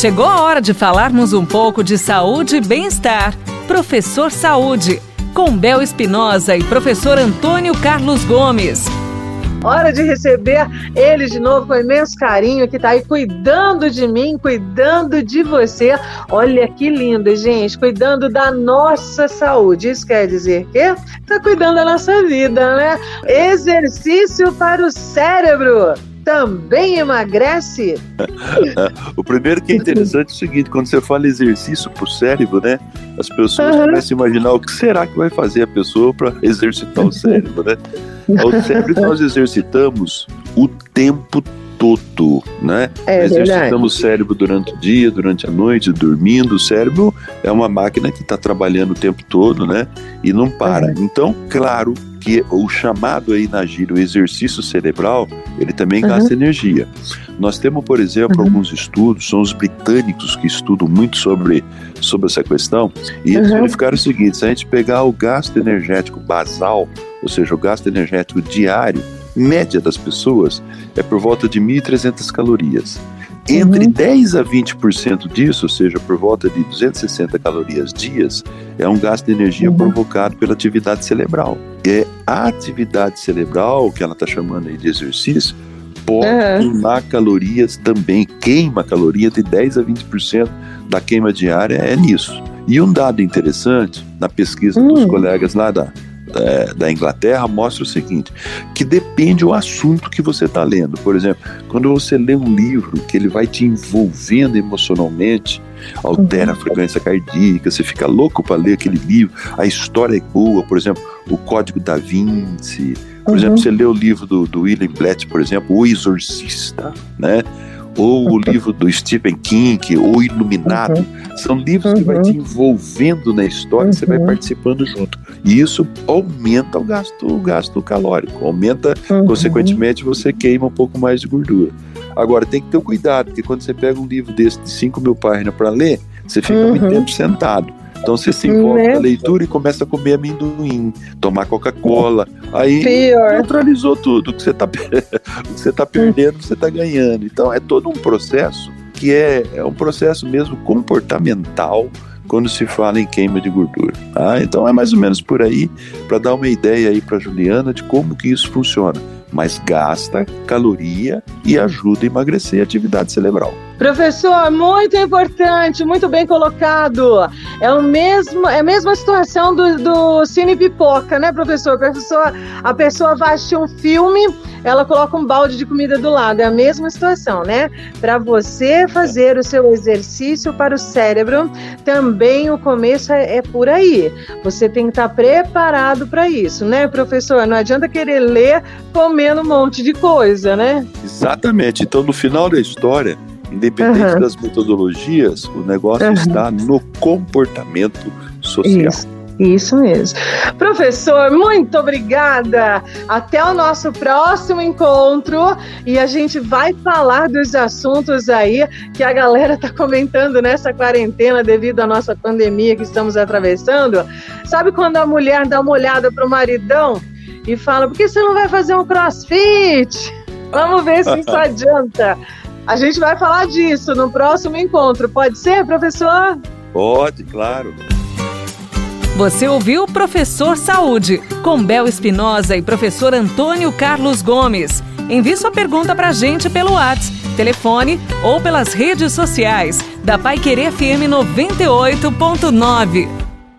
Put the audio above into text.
Chegou a hora de falarmos um pouco de saúde e bem-estar. Professor Saúde, com Bel Espinosa e professor Antônio Carlos Gomes. Hora de receber ele de novo com imenso carinho, que está aí cuidando de mim, cuidando de você. Olha que lindo, gente, cuidando da nossa saúde. Isso quer dizer que está cuidando da nossa vida, né? Exercício para o cérebro também emagrece? o primeiro que é interessante é o seguinte, quando você fala exercício para o cérebro, né? As pessoas uhum. começam a imaginar o que será que vai fazer a pessoa para exercitar o cérebro, né? O cérebro nós exercitamos o tempo todo, né? É Exercitamos o cérebro durante o dia, durante a noite, dormindo. O cérebro é uma máquina que está trabalhando o tempo todo, né? E não para. Então, claro que o chamado aí na gíria, o exercício cerebral, ele também uhum. gasta energia. Nós temos, por exemplo, uhum. alguns estudos, são os britânicos que estudam muito sobre, sobre essa questão, e eles uhum. verificaram o seguinte: se a gente pegar o gasto energético basal, ou seja, o gasto energético diário, média das pessoas, é por volta de 1.300 calorias. Entre uhum. 10 a 20% disso, ou seja, por volta de 260 calorias dias, é um gasto de energia uhum. provocado pela atividade cerebral. É a atividade cerebral, que ela está chamando aí de exercício, pode uhum. queimar calorias também, queima calorias de 10 a 20% da queima diária é nisso. E um dado interessante na pesquisa dos hum. colegas lá da da, da Inglaterra mostra o seguinte, que depende o assunto que você está lendo. Por exemplo, quando você lê um livro que ele vai te envolvendo emocionalmente, altera a uhum. frequência cardíaca, você fica louco para ler aquele livro, a história é boa, por exemplo, o Código da Vinci, por uhum. exemplo, você lê o livro do, do William Blatt, por exemplo, O Exorcista, né? Ou o livro do Stephen King, O Iluminado. Uhum. São livros uhum. que vai te envolvendo na história, uhum. você vai uhum. participando junto. E isso aumenta o gasto, o gasto calórico, aumenta, uhum. consequentemente, você queima um pouco mais de gordura. Agora, tem que ter cuidado, porque quando você pega um livro desse de 5 mil páginas para ler, você fica muito uhum. tempo sentado. Então você se envolve né? na leitura e começa a comer amendoim, tomar Coca-Cola. Aí Pior. neutralizou tudo. O que você está tá perdendo, você está ganhando. Então é todo um processo que é, é um processo mesmo comportamental quando se fala em queima de gordura. Tá? Então é mais ou menos por aí, para dar uma ideia aí para Juliana de como que isso funciona. Mas gasta caloria e ajuda a emagrecer a atividade cerebral. Professor, muito importante, muito bem colocado. É, o mesmo, é a mesma situação do, do Cine Pipoca, né, professor? professor? A pessoa vai assistir um filme, ela coloca um balde de comida do lado. É a mesma situação, né? Para você fazer o seu exercício para o cérebro, também o começo é, é por aí. Você tem que estar preparado para isso, né, professor? Não adianta querer ler comendo um monte de coisa, né? Exatamente. Então, no final da história, Independente uhum. das metodologias, o negócio uhum. está no comportamento social. Isso. Isso mesmo. Professor, muito obrigada. Até o nosso próximo encontro e a gente vai falar dos assuntos aí que a galera está comentando nessa quarentena devido à nossa pandemia que estamos atravessando. Sabe quando a mulher dá uma olhada para o maridão e fala: por que você não vai fazer um crossfit? Vamos ver se isso adianta. A gente vai falar disso no próximo encontro. Pode ser, professor? Pode, claro. Você ouviu Professor Saúde, com Bel Espinosa e professor Antônio Carlos Gomes. Envie sua pergunta para a gente pelo WhatsApp, telefone ou pelas redes sociais da Pai Querer FM 98.9.